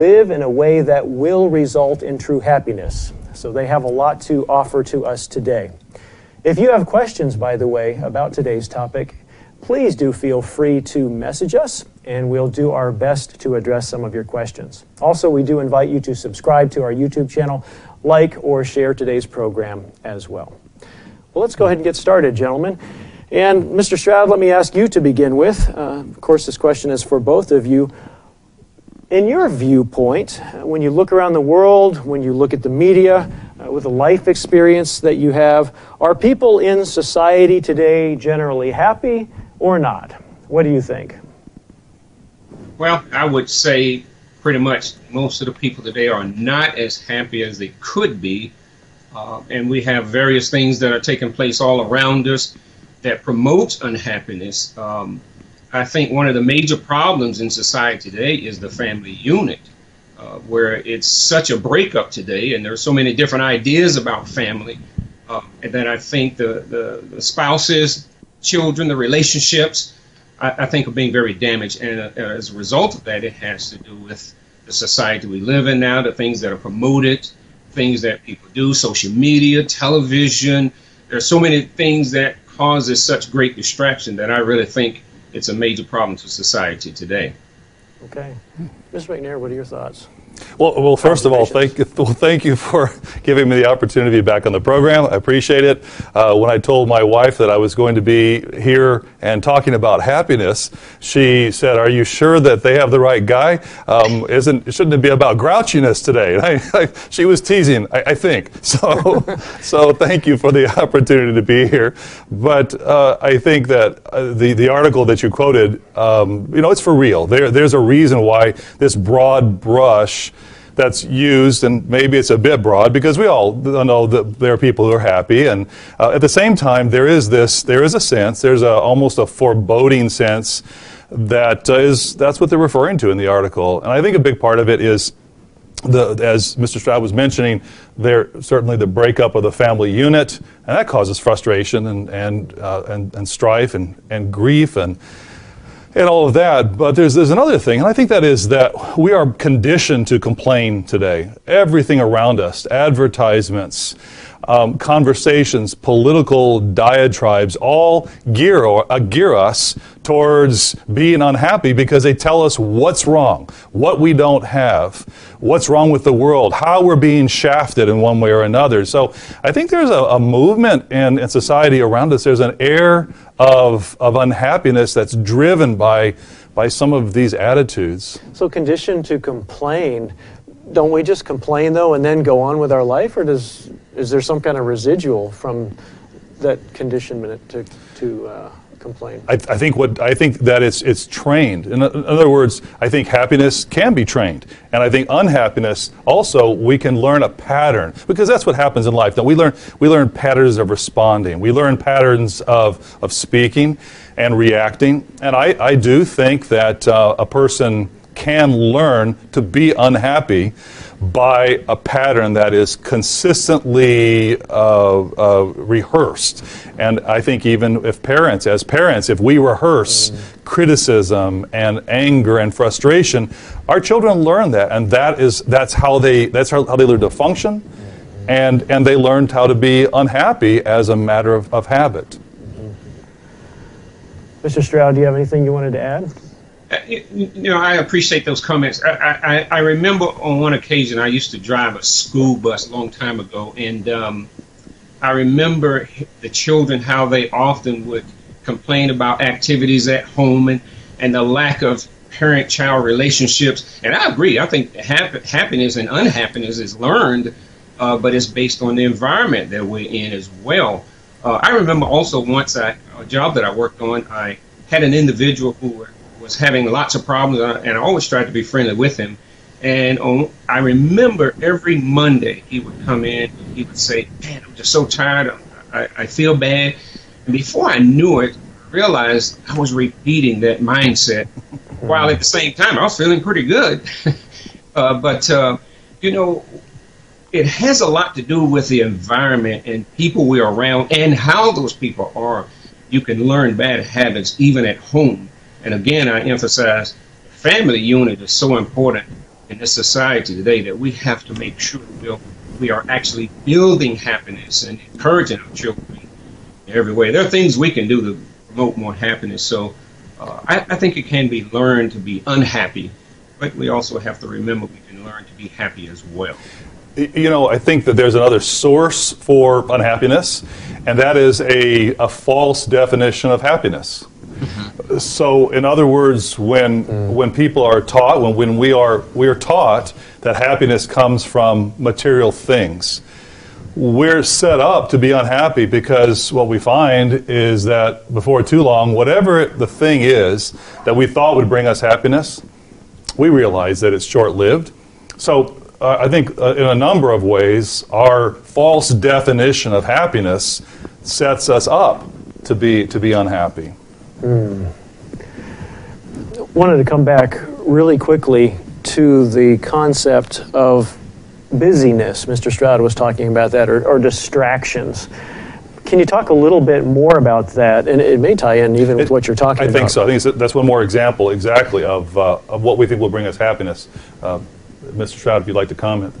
live in a way that will result in true happiness. So they have a lot to offer to us today. If you have questions, by the way, about today's topic, please do feel free to message us and we'll do our best to address some of your questions. Also, we do invite you to subscribe to our YouTube channel, like or share today's program as well. Well, let's go ahead and get started, gentlemen. And Mr. Stroud, let me ask you to begin with. Uh, of course, this question is for both of you. In your viewpoint, when you look around the world, when you look at the media, uh, with the life experience that you have, are people in society today generally happy or not? What do you think? Well, I would say pretty much most of the people today are not as happy as they could be. Uh, and we have various things that are taking place all around us that promotes unhappiness. Um, I think one of the major problems in society today is the family unit, uh, where it's such a breakup today, and there's so many different ideas about family, uh, and that I think the, the, the, spouses, children, the relationships, I, I, think are being very damaged. And uh, as a result of that, it has to do with the society we live in now, the things that are promoted, things that people do, social media, television. There's so many things that causes such great distraction that I really think it's a major problem to society today. Okay. Mr. McNair, what are your thoughts? Well, well, first of all, thank you, well, thank you for giving me the opportunity to be back on the program. I appreciate it. Uh, when I told my wife that I was going to be here and talking about happiness, she said, "Are you sure that they have the right guy? Um, isn't shouldn't it be about grouchiness today?" And I, I, she was teasing, I, I, think. So, so thank you for the opportunity to be here. But uh, I think that uh, the the article that you quoted, um, you know, it's for real. There, there's a reason why this broad brush that's used, and maybe it's a bit broad because we all know that there are people who are happy, and uh, at the same time, there is this, there is a sense, there's a, almost a foreboding sense that uh, is that's what they're referring to in the article, and I think a big part of it is. The, as Mr. Stroud was mentioning, there certainly the breakup of the family unit, and that causes frustration and and uh, and, and strife and, and grief and and all of that. But there's, there's another thing, and I think that is that we are conditioned to complain today. Everything around us, advertisements, um, conversations, political diatribes, all gear, or, uh, gear us towards being unhappy because they tell us what's wrong, what we don't have, what's wrong with the world, how we're being shafted in one way or another. So I think there's a, a movement in, in society around us. There's an air of, of unhappiness that's driven by, by some of these attitudes. So, conditioned to complain, don't we just complain though and then go on with our life, or does is there some kind of residual from that conditionment to to uh, complain? I, I, think what I think that it's it's trained. In, in, other words, I think happiness can be trained, and I think unhappiness also we can learn a pattern because that's what happens in life. Now we learn we learn patterns of responding, we learn patterns of of speaking and reacting, and I I do think that uh, a person can learn to be unhappy by a pattern that is consistently uh, uh, rehearsed. And I think even if parents, as parents, if we rehearse mm. criticism and anger and frustration, our children learn that, and that is that's how they that's how, how they learn to function, mm-hmm. and and they learned how to be unhappy as a matter of, of habit. Mr. Mm-hmm. Stroud, do you have anything you wanted to add? You know, I appreciate those comments. I, I, I, remember on one occasion I used to drive a school bus a long time ago, and um, I remember the children how they often would complain about activities at home and, and the lack of parent-child relationships. And I agree. I think happiness and unhappiness is learned, uh, but it's based on the environment that we're in as well. Uh, I remember also once I, a job that I worked on, I had an individual who were was having lots of problems, and I always tried to be friendly with him. And on, I remember every Monday he would come in. He would say, "Man, I'm just so tired. I, I feel bad." And before I knew it, I realized I was repeating that mindset, while at the same time I was feeling pretty good. uh, but uh, you know, it has a lot to do with the environment and people we're around, and how those people are. You can learn bad habits even at home and again, I emphasize family unit is so important in this society today that we have to make sure we we are actually building happiness and encouraging our children in every way. There are things we can do to promote more happiness. So uh, I, I think it can be learned to be unhappy, but we also have to remember we can learn to be happy as well. You know, I think that there's another source for unhappiness, and that is a, a false definition of happiness. Mm-hmm. So, in other words, when mm. when people are taught, when, when we are we are taught that happiness comes from material things, we're set up to be unhappy because what we find is that before too long, whatever the thing is that we thought would bring us happiness, we realize that it's short lived. So, uh, I think uh, in a number of ways, our false definition of happiness sets us up to be, to be unhappy. Mm. Wanted to come back really quickly to the concept of busyness. Mr. Stroud was talking about that, or, or distractions. Can you talk a little bit more about that? And it may tie in even with it, what you're talking I about. I think so. I think that's one more example exactly of, uh, of what we think will bring us happiness. Uh, Mr. Stroud, if you'd like to comment.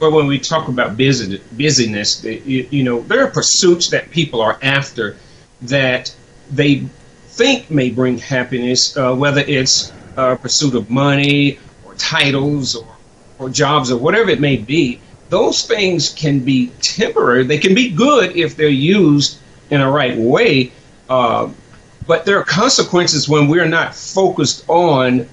Well, when we talk about busy, busyness, you, you know, there are pursuits that people are after that they think may bring happiness, uh, whether it's a pursuit of money or titles or, or jobs or whatever it may be. Those things can be temporary. They can be good if they're used in a right way. Uh, but there are consequences when we're not focused on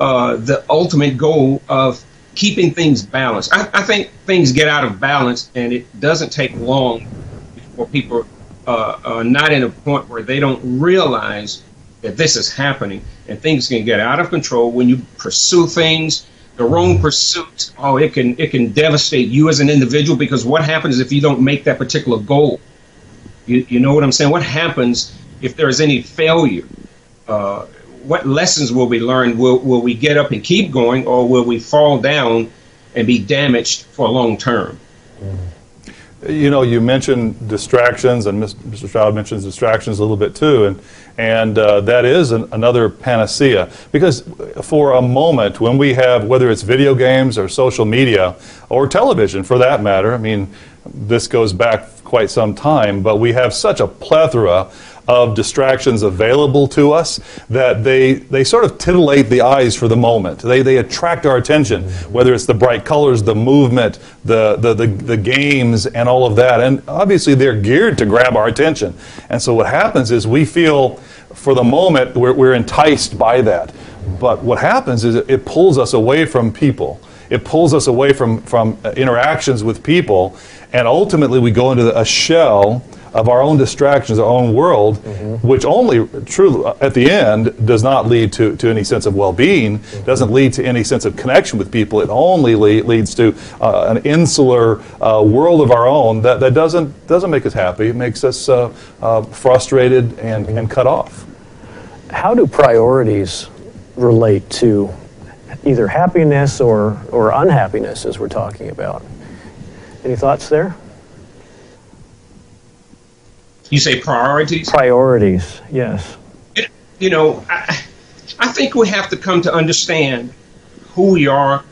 uh, the ultimate goal of keeping things balanced. I, I, think things get out of balance, and it doesn't take long before people uh, are not in a point where they don't realize that this is happening, and things can get out of control when you pursue things. The wrong pursuit, oh, it can it can devastate you as an individual because what happens if you don't make that particular goal? You, you know what I'm saying? What happens if there is any failure? Uh, what lessons will we learn? Will, will we get up and keep going, or will we fall down and be damaged for long term? You know, you mentioned distractions, and Mr. Stroud mentions distractions a little bit too, and and uh, that is an, another panacea because for a moment when we have whether it's video games or social media or television for that matter, I mean, this goes back quite some time, but we have such a plethora of distractions available to us that they, they sort of titillate the eyes for the moment. They, they attract our attention, whether it's the bright colors, the movement, the, the, the, the games, and all of that. And obviously, they're geared to grab our attention. And so, what happens is we feel, for the moment, we're, we're enticed by that. But what happens is it, it pulls us away from people. It pulls us away from, from interactions with people, and ultimately we go into a shell of our own distractions, our own world, mm-hmm. which only truly at the end does not lead to, to any sense of well-being, mm-hmm. doesn't lead to any sense of connection with people. It only le- leads to uh, an insular uh, world of our own that, that doesn't doesn't make us happy. It makes us uh, uh frustrated and, mm-hmm. and cut off. How do priorities relate to either happiness or, or unhappiness as we're talking about? Any thoughts there? You say priorities? Priorities, yes. It, you know, I, I think we have to come to understand who we are,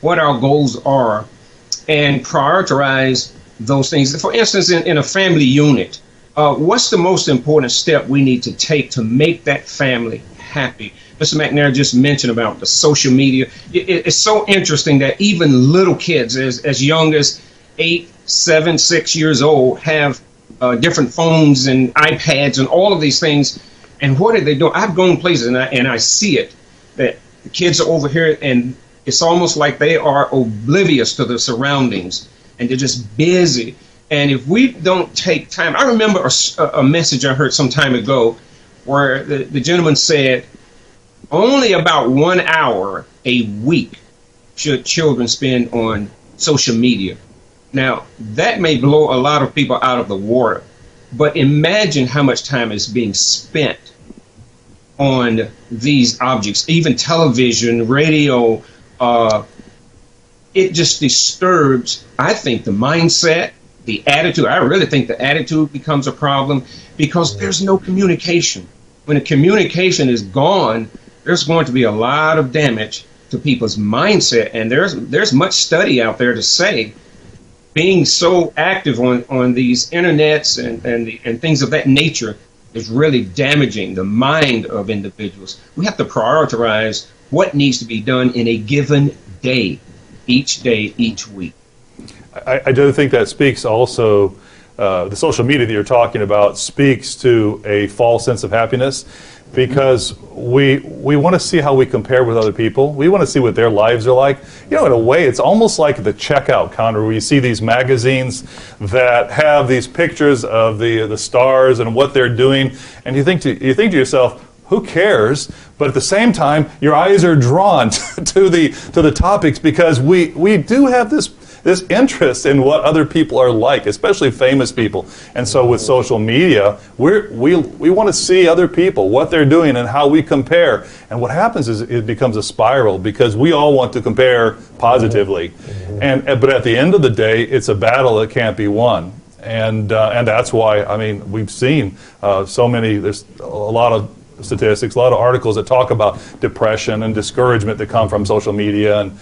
what our goals are, and prioritize those things. For instance, in, in a family unit, uh, what's the most important step we need to take to make that family happy? Mr. McNair just mentioned about the social media. It, it, it's so interesting that even little kids, as, as young as eight, seven, six years old, have uh, different phones and iPads and all of these things. And what are they doing? I've gone places and I, and I see it that the kids are over here and it's almost like they are oblivious to the surroundings and they're just busy. And if we don't take time, I remember a, a message I heard some time ago where the, the gentleman said, only about one hour a week should children spend on social media. Now, that may blow a lot of people out of the water, but imagine how much time is being spent on these objects, even television, radio. Uh, it just disturbs, I think, the mindset, the attitude. I really think the attitude becomes a problem because there's no communication. When the communication is gone, there's going to be a lot of damage to people's mindset. And there's there's much study out there to say being so active on, on these internets and, and, the, and things of that nature is really damaging the mind of individuals. We have to prioritize what needs to be done in a given day, each day, each week. I, I do think that speaks also, uh, the social media that you're talking about speaks to a false sense of happiness because we we want to see how we compare with other people. We want to see what their lives are like. You know, in a way, it's almost like the checkout counter where you see these magazines that have these pictures of the the stars and what they're doing, and you think to you think to yourself, who cares? But at the same time, your eyes are drawn to the to the topics because we we do have this this interest in what other people are like, especially famous people. And so with social media, we're, we, we want to see other people, what they're doing, and how we compare. And what happens is it becomes a spiral because we all want to compare positively. And, but at the end of the day, it's a battle that can't be won. And, uh, and that's why, I mean, we've seen uh, so many, there's a lot of statistics, a lot of articles that talk about depression and discouragement that come from social media and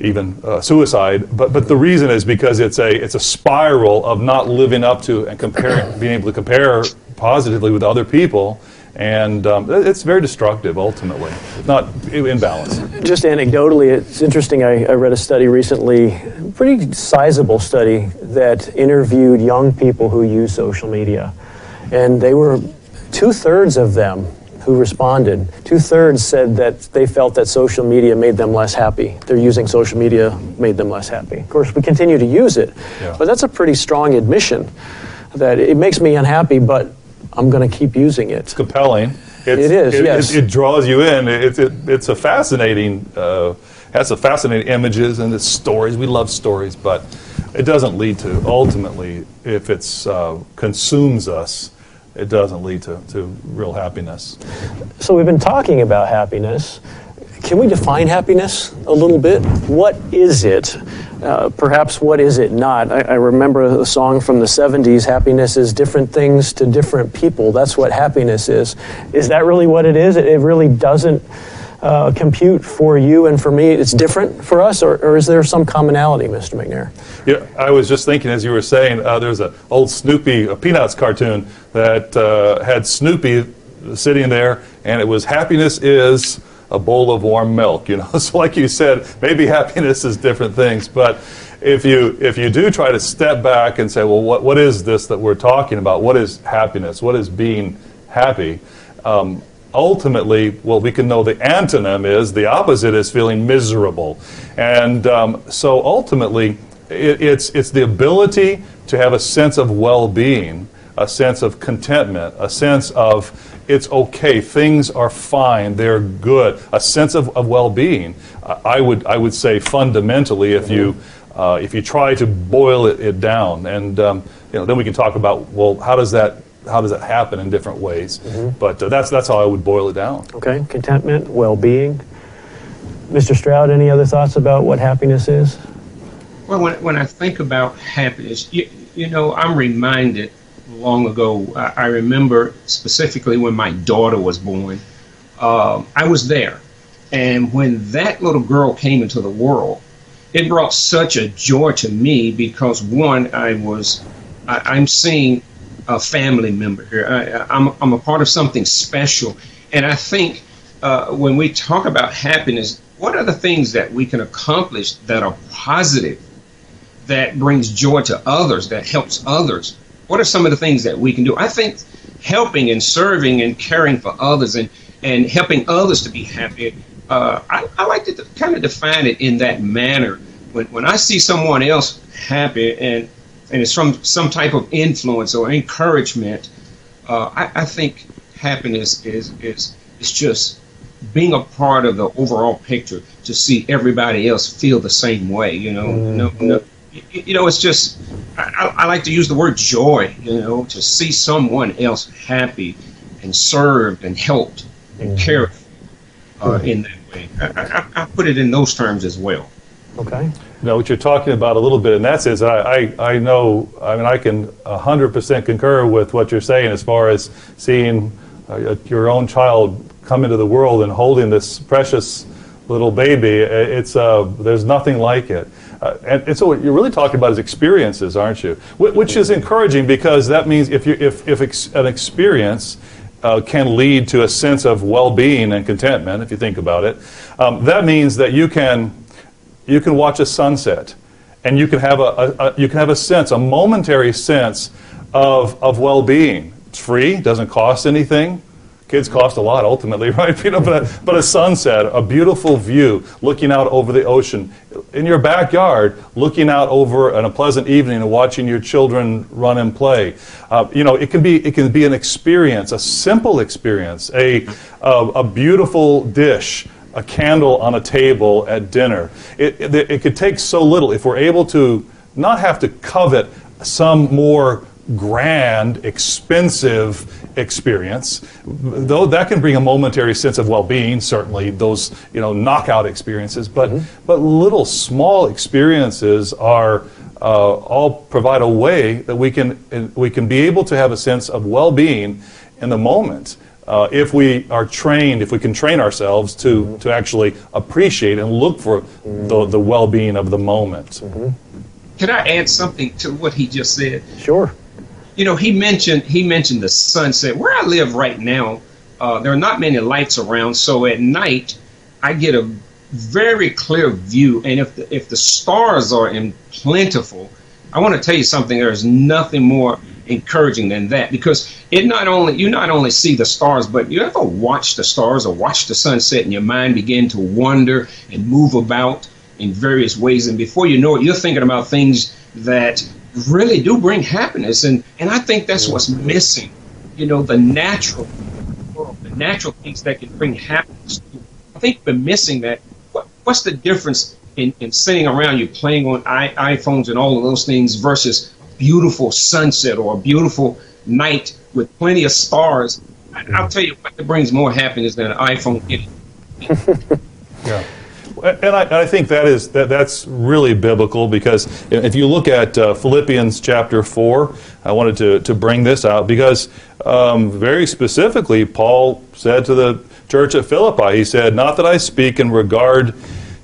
even uh, suicide. But but the reason is because it's a it's a spiral of not living up to and comparing, being able to compare positively with other people. And um, it's very destructive ultimately, not in balance. Just anecdotally, it's interesting. I, I read a study recently, pretty sizable study, that interviewed young people who use social media. And they were two thirds of them who responded, two thirds said that they felt that social media made them less happy. They're using social media made them less happy. Of course, we continue to use it, Yeah. but that's a pretty strong admission that it makes me unhappy, but I'm going to keep using it. It's compelling. It's, It is, It, yes. it, it draws you in. It, it, it's a fascinating, uh, has a fascinating images and it's stories. We love stories, but it doesn't lead to ultimately, if it's uh, consumes us, it doesn't lead to, to real happiness. So we've been talking about happiness. Can we define happiness a little bit? What is it? Uh, perhaps what is it not? I, I remember a song from the 70s happiness is different things to different people. That's what happiness is. Is that really what it is? It, it really doesn't uh, compute for you and for me. It's different for us, or, or is there some commonality, Mr. McNair? Yeah, I was just thinking as you were saying, uh, there's an old Snoopy, a Peanuts cartoon that uh, had Snoopy sitting there, and it was happiness is a bowl of warm milk. You know, so like you said, maybe happiness is different things, but if you if you do try to step back and say, well, what what is this that we're talking about? What is happiness? What is being happy? Um, ultimately, what we can know the antonym is the opposite is feeling miserable, and um, so ultimately, it, it's it's the ability to have a sense of well-being, a sense of contentment, a sense of it's okay, things are fine, they're good, a sense of, of well-being. Uh, I would I would say fundamentally, if you uh, if you try to boil it, it down, and um, you know, then we can talk about well, how does that how does that happen in different ways? But uh, that's that's how I would boil it down. Okay, contentment, well being. Mr. Stroud, any other thoughts about what happiness is? Well, when, when I think about happiness, you, you know, I'm reminded long ago, I, I remember specifically when my daughter was born, um, I was there. And when that little girl came into the world, it brought such a joy to me because one, I was, I, I'm seeing a family member here. I, I'm, I'm a part of something special. And I think uh, when we talk about happiness, what are the things that we can accomplish that are positive, that brings joy to others, that helps others? What are some of the things that we can do? I think helping and serving and caring for others and, and helping others to be happy, uh, I, I like to kind of define it in that manner. When, when I see someone else happy and, and it's from some type of influence or encouragement, uh, I, I think happiness is, is, is just being a part of the overall picture to see everybody else feel the same way. You know, no, no, you, know, it's just I, I like to use the word joy. You know, to see someone else happy and served and helped and cared for, uh, in that way. I, I, I put it in those terms as well. Okay. Now, what you're talking about a little bit, and that's is I, I, I know, I mean, I can 100% concur with what you're saying as far as seeing uh, your own child come into the world and holding this precious little baby. It's uh, there's nothing like it. Uh, and, and, so what you're really talking about is experiences, aren't you? Wh- which is encouraging because that means if you if if ex- an experience uh, can lead to a sense of well-being and contentment, if you think about it, um, that means that you can you can watch a sunset, and you can have a, a, a you can have a sense, a momentary sense of of well-being. It's free, doesn't cost anything. Kids cost a lot ultimately, right? You know, but a, but a sunset, a beautiful view, looking out over the ocean, in your backyard, looking out over on a pleasant evening and watching your children run and play. Uh, you know, it can be it can be an experience, a simple experience, a a, a beautiful dish, a candle on a table at dinner. It, it it could take so little if we're able to not have to covet some more grand, expensive experience, though that can bring a momentary sense of well-being. Certainly, those you know knockout experiences, but mm-hmm. but little small experiences are uh, all provide a way that we can we can be able to have a sense of well-being in the moment. Uh, if we are trained, if we can train ourselves to, mm-hmm. to actually appreciate and look for mm-hmm. the, the well being of the moment. Mm-hmm. Can I add something to what he just said? Sure you know, he mentioned he mentioned the sunset. Where I live right now, uh, there are not many lights around, so at night I get a very clear view. And if the, if the stars are in plentiful, I want to tell you something. There is nothing more encouraging than that because it not only you not only see the stars, but you ever watch the stars or watch the sunset, and your mind begin to wander and move about in various ways, and before you know it, you're thinking about things that really do bring happiness. And, and I think that's what's mm-hmm. missing. You know, the natural world, the natural things that can bring happiness. I think we're missing that. What, what's the difference in, in sitting around you playing on I, iPhones and all of those things versus beautiful sunset or a beautiful night with plenty of stars? I, I'll tell you what it brings more happiness than an iPhone getting. yeah. And I, and I, think that is that that's really biblical because if you look at uh, Philippians chapter four, I wanted to to bring this out because um, very specifically, Paul said to the church at Philippi, he said, "Not that I speak in regard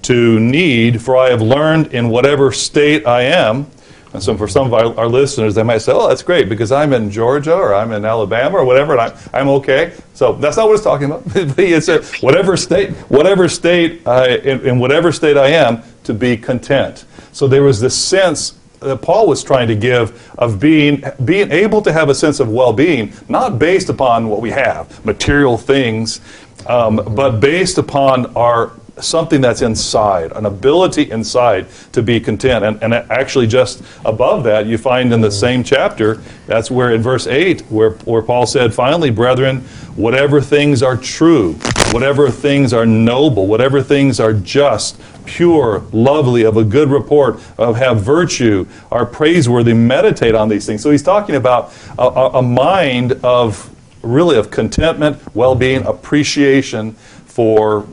to need, for I have learned in whatever state I am." And so for some of our, our, listeners, they might say, oh, that's great because I'm in Georgia or I'm in Alabama or whatever, and I'm, I'm okay. So that's not what it's talking about. it's said, whatever state, whatever state, I, in, in whatever state I am, to be content. So there was this sense that Paul was trying to give of being, being able to have a sense of well-being, not based upon what we have, material things, um, but based upon our something that's inside, an ability inside to be content. And, and actually, just above that, you find in the mm-hmm. same chapter, that's where in verse 8, where, where Paul said, Finally, brethren, whatever things are true, whatever things are noble, whatever things are just, pure, lovely, of a good report, of have virtue, are praiseworthy, meditate on these things. So he's talking about a, a mind of really of contentment, well being, appreciation for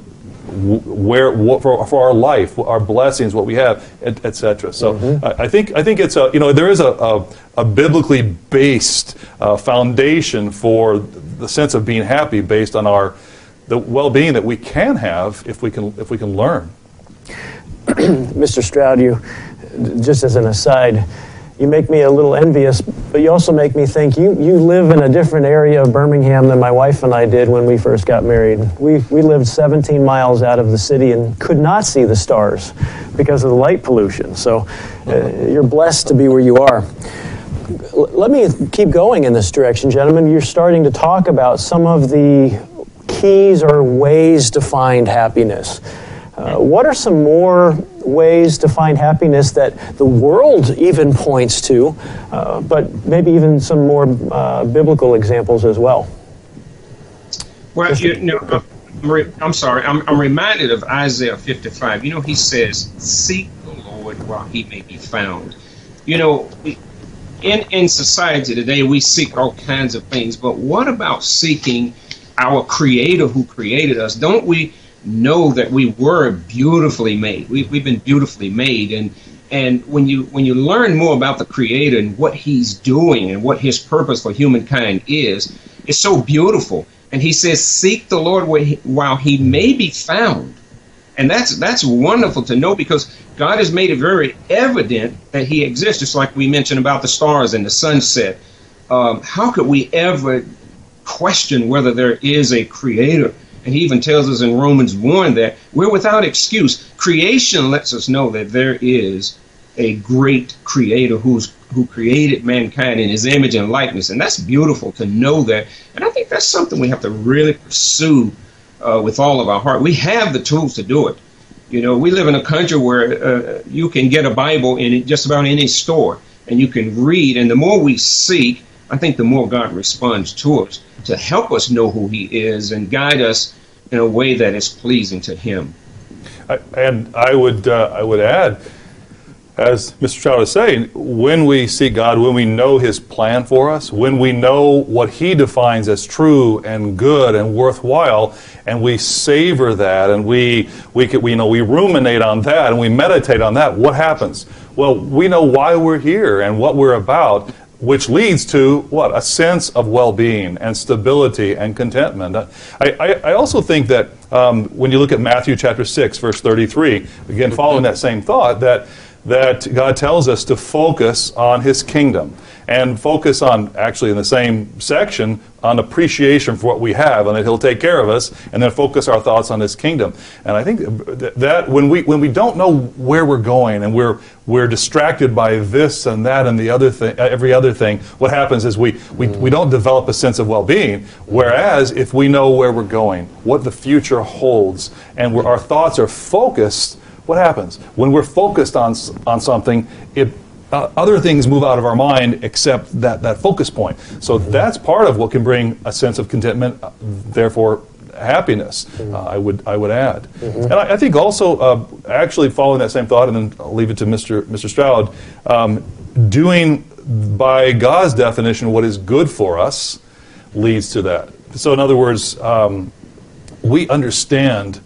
where for, for our life, our blessings, what we have, etc. Et so mm-hmm. I, I, think I think it's a you know there is a, a, a biblically based uh, foundation for the sense of being happy based on our the well-being that we can have if we can if we can learn. Mr. Stroud, you just as an aside you make me a little envious, but you also make me think you, you live in a different area of Birmingham than my wife and I did when we first got married. We, we lived 17 miles out of the city and could not see the stars because of the light pollution. So uh, you're blessed to be where you are. L- let me keep going in this direction, gentlemen. You're starting to talk about some of the keys or ways to find happiness. Uh, what are some more ways to find happiness that the world even points to, uh, but maybe even some more uh, biblical examples as well? Well, you know, I'm sorry, I'm, I'm reminded of Isaiah 55. You know, he says, Seek the Lord while he may be found. You know, in, in society today, we seek all kinds of things, but what about seeking our Creator who created us? Don't we? Know that we were beautifully made. We, we've been beautifully made, and and when you when you learn more about the Creator and what He's doing and what His purpose for humankind is, it's so beautiful. And He says, "Seek the Lord while He may be found." And that's that's wonderful to know because God has made it very evident that He exists, just like we mentioned about the stars and the sunset. Um, how could we ever question whether there is a creator? And he even tells us in Romans 1 that we're without excuse. Creation lets us know that there is a great creator who's who created mankind in his image and likeness. And that's beautiful to know that. And I think that's something we have to really pursue uh, with all of our heart. We have the tools to do it. You know, we live in a country where uh, you can get a Bible in just about any store and you can read. And the more we seek, I think the more God responds to us to help us know who He is and guide us in a way that is pleasing to Him. I, and I would, uh, I would add, as Mr. Stroud is saying, when we see God, when we know His plan for us, when we know what He defines as true and good and worthwhile, and we savor that, and we we, could, we you know we ruminate on that, and we meditate on that, what happens? Well, we know why we're here and what we're about, which leads to what a sense of well-being and stability and contentment. I, I, I also think that um, when you look at Matthew chapter six, verse thirty-three, again following that same thought that that God tells us to focus on His kingdom and focus on, actually, in the same section, on appreciation for what we have and that He'll take care of us, and then focus our thoughts on His kingdom. And I think that when we when we don't know where we're going and we're we're distracted by this and that and the other thing, uh, every other thing, what happens is we we, we don't develop a sense of well-being. Whereas if we know where we're going, what the future holds, and our thoughts are focused what happens? When we're focused on, on something, it, uh, other things move out of our mind except that, that focus point. So that's part of what can bring a sense of contentment, uh, therefore happiness, uh, I, would, I would add. Mm-hmm. And I, I, think also, uh, actually following that same thought, and then I'll leave it to Mr. Mr. Stroud, um, doing by God's definition what is good for us leads to that. So, in other words, um, we understand,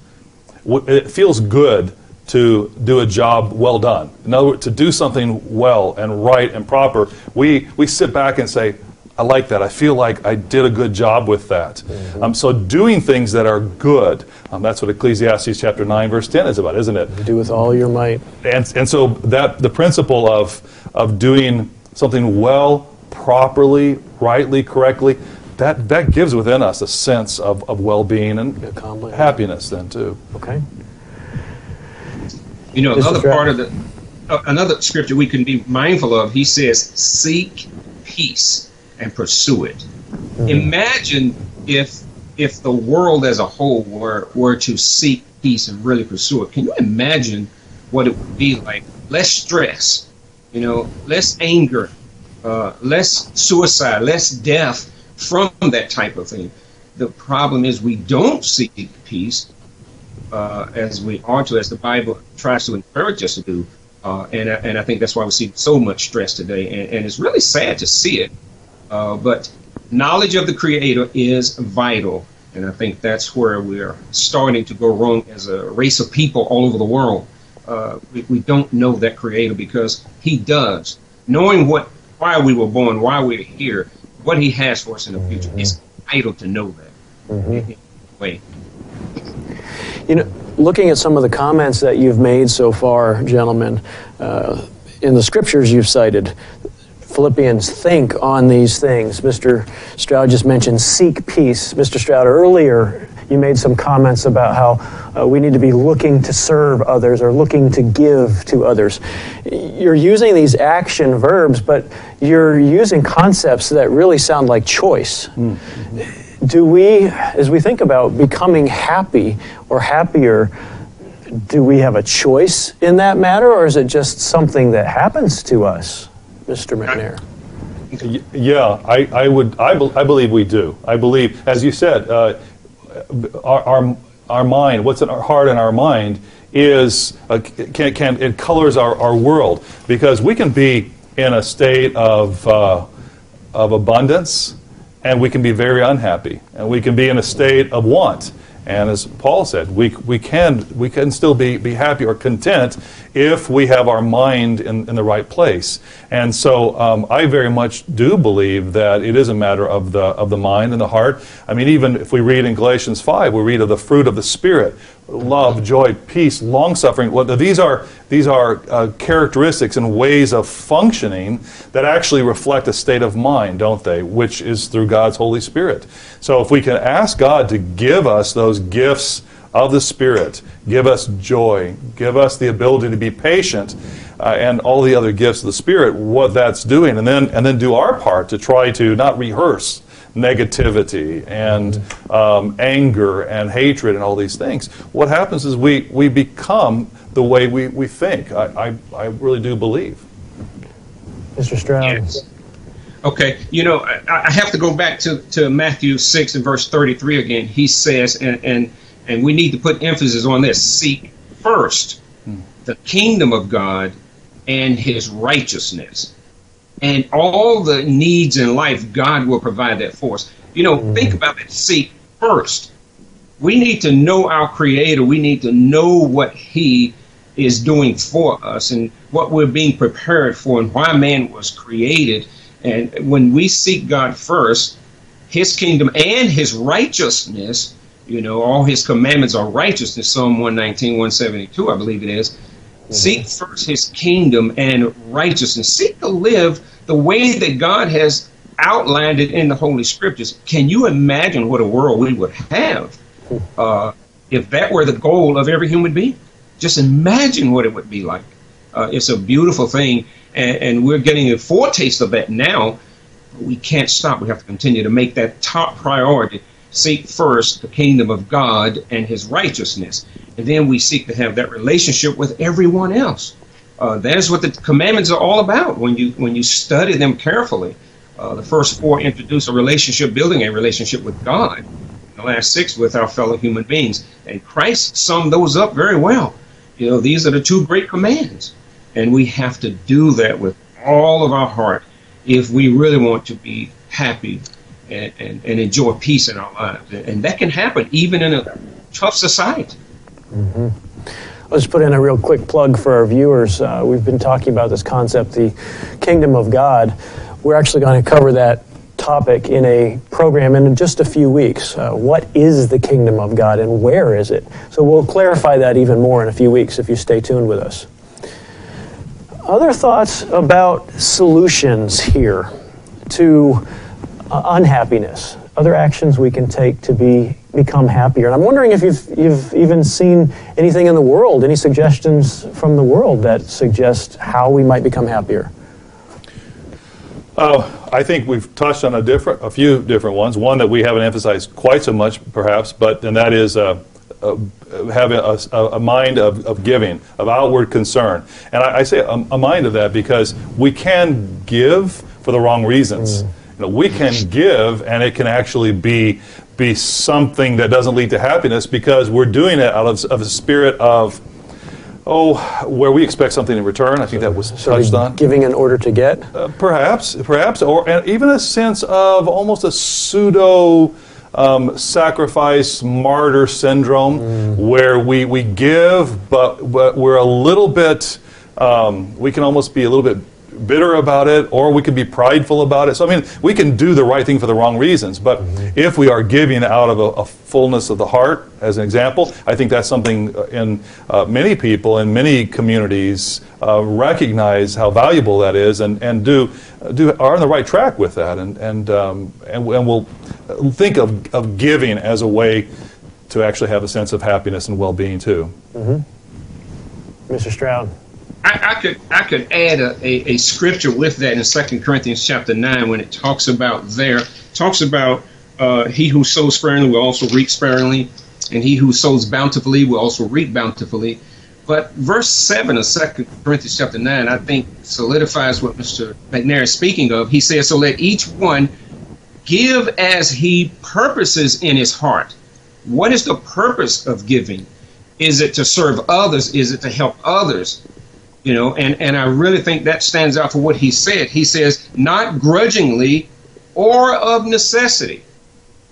it feels good to do a job well done. In other words, to do something well and right and proper, we, we sit back and say, I like that. I feel like I did a good job with that. Mm-hmm. Um, so doing things that are good, um, that's what Ecclesiastes chapter 9, verse 10 is about, isn't it? Do with all your might. And, and so that the principle of, of doing something well, properly, rightly, correctly, that, that gives within us a sense of, of well-being and happiness then too. Okay. You know, another part of the uh, another scripture we can be mindful of. He says, "Seek peace and pursue it." Mm-hmm. Imagine if if the world as a whole were were to seek peace and really pursue it. Can you imagine what it would be like? Less stress, you know, less anger, uh, less suicide, less death from that type of thing. The problem is we don't seek peace uh, as we are to, as the Bible tries to encourage us to do. Uh, and, and I think that's why we see so much stress today. And, and it's really sad to see it. Uh, but knowledge of the Creator is vital. And I think that's where we're starting to go wrong as a race of people all over the world. Uh, we, we don't know that Creator because He does. Knowing what, why we were born, why we're here, what He has for us in the future, mm-hmm. it's vital to know that. Mm-hmm. Way. You know, looking at some of the comments that you've made so far, gentlemen, uh, in the scriptures you've cited, Philippians think on these things. Mr. Stroud just mentioned seek peace. Mr. Stroud, earlier you made some comments about how uh, we need to be looking to serve others or looking to give to others. You're using these action verbs, but you're using concepts that really sound like choice. Mm-hmm do we, as we think about becoming happy or happier, do we have a choice in that matter, or is it just something that happens to us, Mr. McNair? Yeah, I, I would. I, be, I believe we do. I believe, as you said, uh, our, our, our mind, what's in our heart and our mind, is uh, can, can it colors our, our world because we can be in a state of uh, of abundance and we can be very unhappy, and we can be in a state of want. And as Paul said, we, we, can, we can still be, be happy or content if we have our mind in, in the right place. And so um, I very much do believe that it is a matter of the, of the mind and the heart. I mean, even if we read in Galatians 5, we read of the fruit of the Spirit, love, joy, peace, long suffering. These are these are uh, characteristics and ways of functioning that actually reflect a state of mind, don't they? Which is through God's Holy Spirit. So if we can ask God to give us those gifts of the Spirit, give us joy, give us the ability to be patient, uh, and all the other gifts of the Spirit, what that's doing, and then and then do our part to try to not rehearse negativity and um, anger and hatred and all these things. What happens is we, we become the way we, we think. I, I, I really do believe. Mr. Stroud. Yes. Okay, you know, I, I have to go back to, to Matthew 6 and verse 33 again. He says, and, and, and we need to put emphasis on this seek first the kingdom of God and his righteousness and all the needs in life, God will provide that for us. You know, mm-hmm. think about it. Seek first. We need to know our Creator. We need to know what He is doing for us and what we're being prepared for and why man was created. And when we seek God first, His kingdom and His righteousness, you know, all His commandments are righteousness, Psalm 119, 172, I believe it is. Mm-hmm. Seek first His kingdom and righteousness. Seek to live the way that God has outlined it in the Holy Scriptures, can you imagine what a world we would have uh, if that were the goal of every human being? Just imagine what it would be like. Uh, it's a beautiful thing, and, and, we're getting a foretaste of that now. We can't stop. We have to continue to make that top priority. Seek first the kingdom of God and his righteousness. And then we seek to have that relationship with everyone else. Uh, that is what the commandments are all about when you when you study them carefully. Uh, the first four introduce a relationship, building a relationship with God. The last six with our fellow human beings, and Christ summed those up very well. You know, these are the two great commands, and we have to do that with all of our heart if we really want to be happy and, and, and enjoy peace in our lives. And that can happen even in a tough society. Mm-hmm. Let's put in a real quick plug for our viewers. Uh, we've been talking about this concept, the kingdom of God. We're actually going to cover that topic in a program in just a few weeks. Uh, what is the kingdom of God and where is it? So we'll clarify that even more in a few weeks if you stay tuned with us. Other thoughts about solutions here to uh, unhappiness, other actions we can take to be become happier. And I'm wondering if you've, you've even seen anything in the world, any suggestions from the world that suggest how we might become happier. Uh, I think we've touched on a different, a few different ones. One that we haven't emphasized quite so much, perhaps, but and that is uh, uh, having a, a, mind of, of, giving, of outward concern. And I, I say a, a, mind of that because we can give for the wrong reasons. Mm. You know, we can give, and it can actually be be something that doesn't lead to happiness because we're doing it out of, of a spirit of, oh, where we expect something in return. I think that was touched on. Giving in order to get? Uh, perhaps, perhaps, or even a sense of almost a pseudo. Um, sacrifice martyr syndrome, mm. where we, we give, but, but we're a little bit, um, we can almost be a little bit bitter about it or we can be prideful about it. So, I mean, we can do the right thing for the wrong reasons. But mm-hmm. if we are giving out of a, a, fullness of the heart, as an example, I think that's something uh, in uh, many people in many communities uh, recognize how valuable that is and, and do, do are on the right track with that. And, and, um, and, and will think of, of giving as a way to actually have a sense of happiness and well being, too. Mm-hmm. Mr. Stroud. I, I, could I could add a, a, a, scripture with that in Second Corinthians chapter nine when it talks about there talks about uh, he who sows sparingly will also reap sparingly, and he who sows bountifully will also reap bountifully. But verse seven of Second Corinthians chapter nine, I think, solidifies what Mr. McNair is speaking of. He says, "So let each one give as he purposes in his heart." What is the purpose of giving? Is it to serve others? Is it to help others? You know and and i really think that stands out for what he said. He says not grudgingly or of necessity.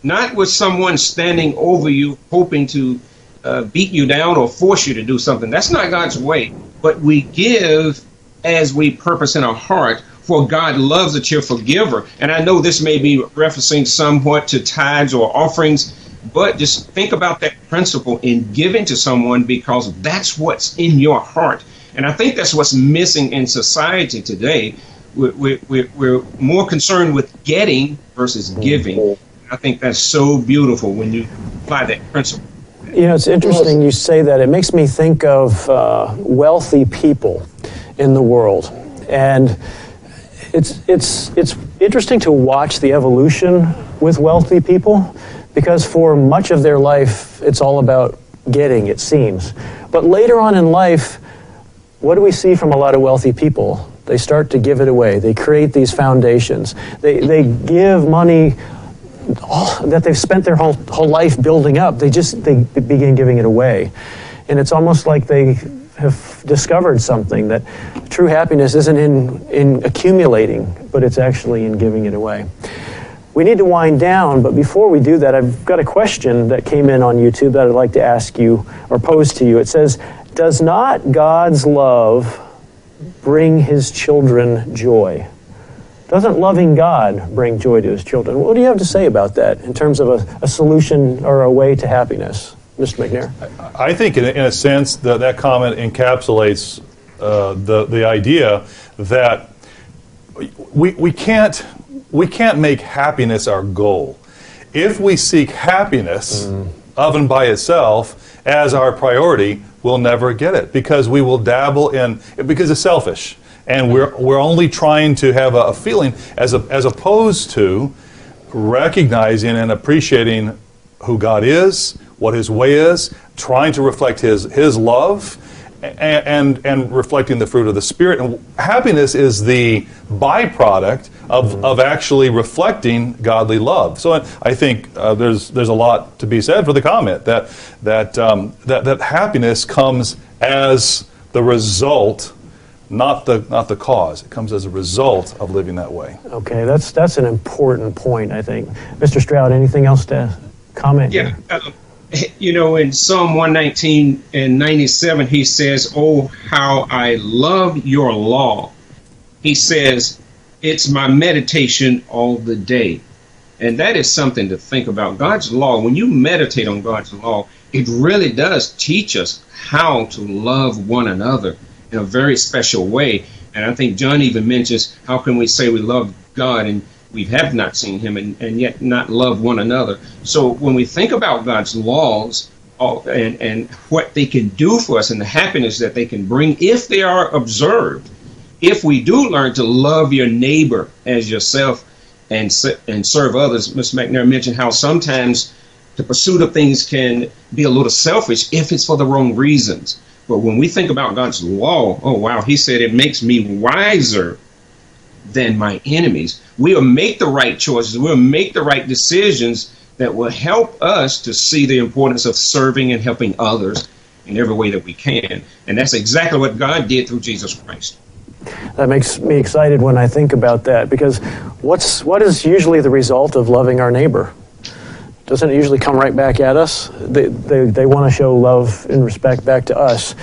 Not with someone standing over you hoping to uh, beat you down or force you to do something. That's not god's way but we give as we purpose in our heart for god loves a cheerful giver. And i know this may be referencing somewhat to tithes or offerings but just think about that principle in giving to someone because that's what's in your heart. And I think that's what's missing in society today. We're, we're, we're more concerned with getting versus giving. I think that's so beautiful when you apply that principle. You know, it's interesting you say that. It makes me think of uh, wealthy people in the world. And it's, it's, it's interesting to watch the evolution with wealthy people because for much of their life, it's all about getting, it seems. But later on in life, what do we see from a lot of wealthy people? They start to give it away. They create these foundations. They, they give money all, that they've spent their whole, whole life building up. They just they begin giving it away. And it's almost like they have discovered something that true happiness isn't in, in accumulating, but it's actually in giving it away. We need to wind down, but before we do that, I've got a question that came in on YouTube that I'd like to ask you or pose to you. It says, Does not God's love bring his children joy? Doesn't loving God bring joy to his children? What do you have to say about that in terms of a, a solution or a way to happiness? Mr. McNair? I think, in, in a sense, that that comment encapsulates uh, the the idea that we we can't we can't make happiness our goal. If we seek happiness mm. of and by itself as our priority, we'll never get it because we will dabble in because it's selfish. And we're we're only trying to have a, a feeling as a, as opposed to recognizing and appreciating who God is, what His way is, trying to reflect His His love, and and, and reflecting the fruit of the Spirit. And happiness is the byproduct of, mm-hmm. of actually reflecting godly love. So I think uh, there's there's a lot to be said for the comment that that um, that that happiness comes as the result not the not the cause. It comes as a result of living that way. Okay, that's that's an important point. I think, Mr. Stroud. Anything else to comment? Yeah, uh, you know, in Psalm 119 and 97, he says, Oh, how I love your law. He says, It's my meditation all the day. And that is something to think about. God's law, when you meditate on God's law, it really does teach us how to love one another in a very special way. And I think John even mentions how can we say we love God and we have not seen him and, and yet not love one another. So when we think about God's laws and, and what they can do for us and the happiness that they can bring if they are observed, if we do learn to love your neighbor as yourself and, and serve others, Ms. McNair mentioned how sometimes the pursuit of things can be a little selfish if it's for the wrong reasons. But when we think about God's law, oh wow, he said it makes me wiser than my enemies. We'll make the right choices. We'll make the right decisions that will help us to see the importance of serving and helping others in every way that we can. And that's exactly what God did through Jesus Christ. That makes me excited when I think about that because what's what is usually the result of loving our neighbor? Doesn't it usually come right back at us? They, they, they want to show love and respect back to us.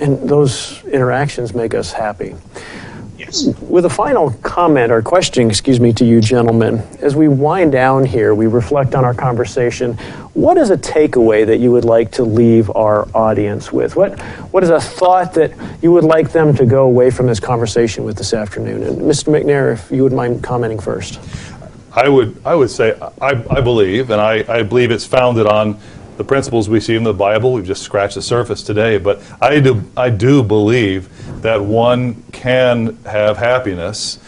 And those interactions make us happy. Yes. With a final comment or question, excuse me, to you gentlemen, as we wind down here, we reflect on our conversation. What is a takeaway that you would like to leave our audience with? What, what is a thought that you would like them to go away from this conversation with this afternoon? And Mr. McNair, if you would mind commenting first. I would, I would say, I, I believe, and I, I believe it's founded on the principles we see in the Bible. We've just scratched the surface today, but I do, I do believe that one can have happiness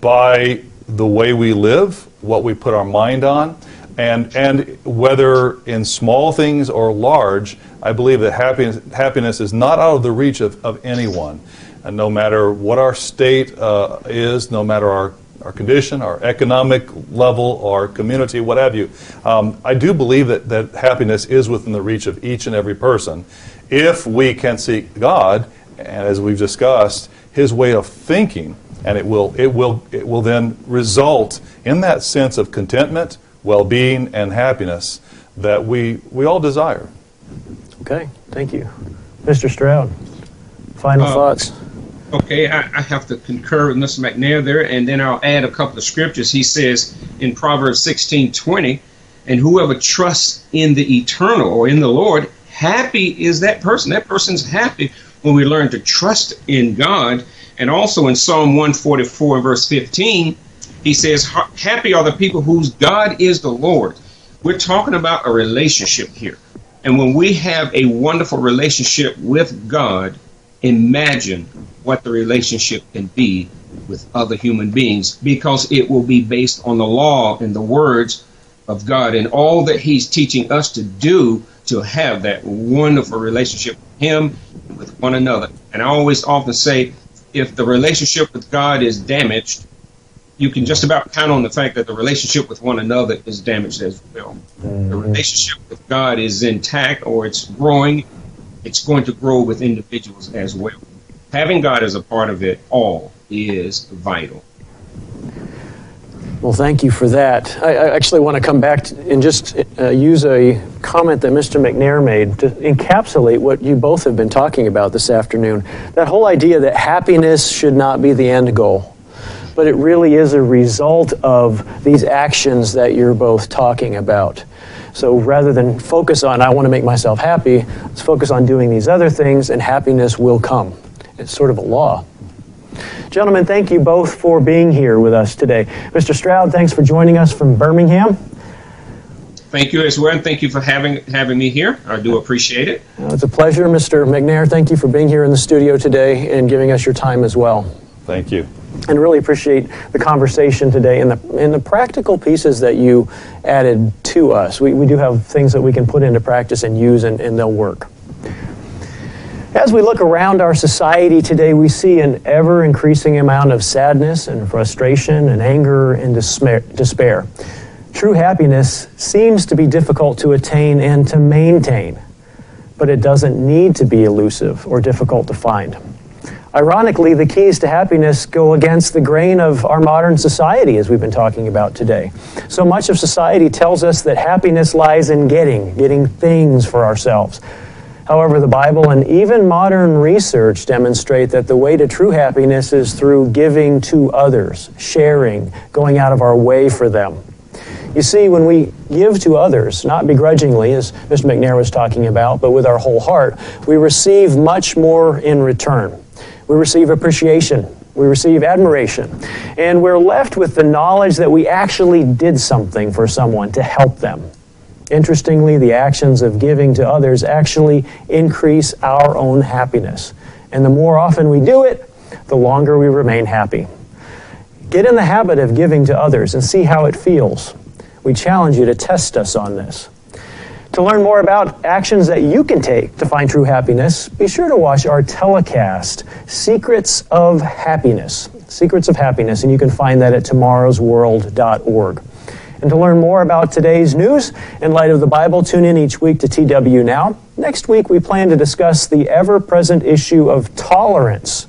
by the way we live, what we put our mind on, and, and whether in small things or large, I believe that happiness, happiness is not out of the reach of, of anyone. And no matter what our state uh, is, no matter our our condition, our economic level, our community, what have you. Um, I do believe that, that happiness is within the reach of each and every person if we can seek God, and as we've discussed, His way of thinking, and it will, it will, it will then result in that sense of contentment, well being, and happiness that we, we all desire. Okay, thank you. Mr. Stroud, final uh, thoughts. Okay, I, I, have to concur with Mr. McNair there, and then I'll add a couple of scriptures. He says in Proverbs 16 20, And whoever trusts in the eternal or in the Lord, happy is that person. That person's happy when we learn to trust in God. And also in Psalm 144, verse 15, he says, Happy are the people whose God is the Lord. We're talking about a relationship here. And when we have a wonderful relationship with God, imagine what the relationship can be with other human beings because it will be based on the law and the words of God and all that He's teaching us to do to have that wonderful relationship with Him and with one another. And I always often say, if the relationship with God is damaged, you can just about count on the fact that the relationship with one another is damaged as well. Mm-hmm. The relationship with God is intact or it's growing. It's going to grow with individuals as well. Having God as a part of it all is vital. Well, thank you for that. I, I actually want to come back and just uh, use a comment that Mr. McNair made to encapsulate what you both have been talking about this afternoon. That whole idea that happiness should not be the end goal but it really is a result of these actions that you're both talking about. So rather than focus on, I want to make myself happy, let's focus on doing these other things, and happiness will come. It's sort of a law. Gentlemen, thank you both for being here with us today. Mr. Stroud, thanks for joining us from Birmingham. Thank you as well, and thank you for having having me here. I do appreciate it. it's a pleasure, Mr. McNair. Thank you for being here in the studio today and giving us your time as well. Thank you and really appreciate the conversation today and the, and the practical pieces that you added to us. We, we do have things that we can put into practice and use, and, and they'll work. As we look around our society today, we see an ever increasing amount of sadness and frustration and anger and despair. True happiness seems to be difficult to attain and to maintain, but it doesn't need to be elusive or difficult to find. Ironically, the keys to happiness go against the grain of our modern society, as we've been talking about today. So much of society tells us that happiness lies in getting, getting things for ourselves. However, the Bible and even modern research demonstrate that the way to true happiness is through giving to others, sharing, going out of our way for them. You see, when we give to others, not begrudgingly, as Mr. McNair was talking about, but with our whole heart, we receive much more in return. We receive appreciation. We receive admiration. And we're left with the knowledge that we actually did something for someone to help them. Interestingly, the actions of giving to others actually increase our own happiness. And the more often we do it, the longer we remain happy. Get in the habit of giving to others and see how it feels. We challenge you to test us on this. To learn more about actions that you can take to find true happiness, be sure to watch our telecast, Secrets of Happiness. Secrets of Happiness, and you can find that at tomorrowsworld.org. And to learn more about today's news in light of the Bible, tune in each week to TW Now. Next week, we plan to discuss the ever present issue of tolerance.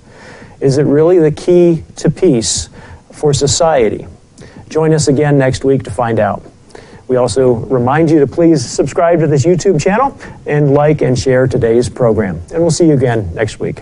Is it really the key to peace for society? Join us again next week to find out. We also remind you to please subscribe to this YouTube channel and like and share today's program. And we'll see you again next week.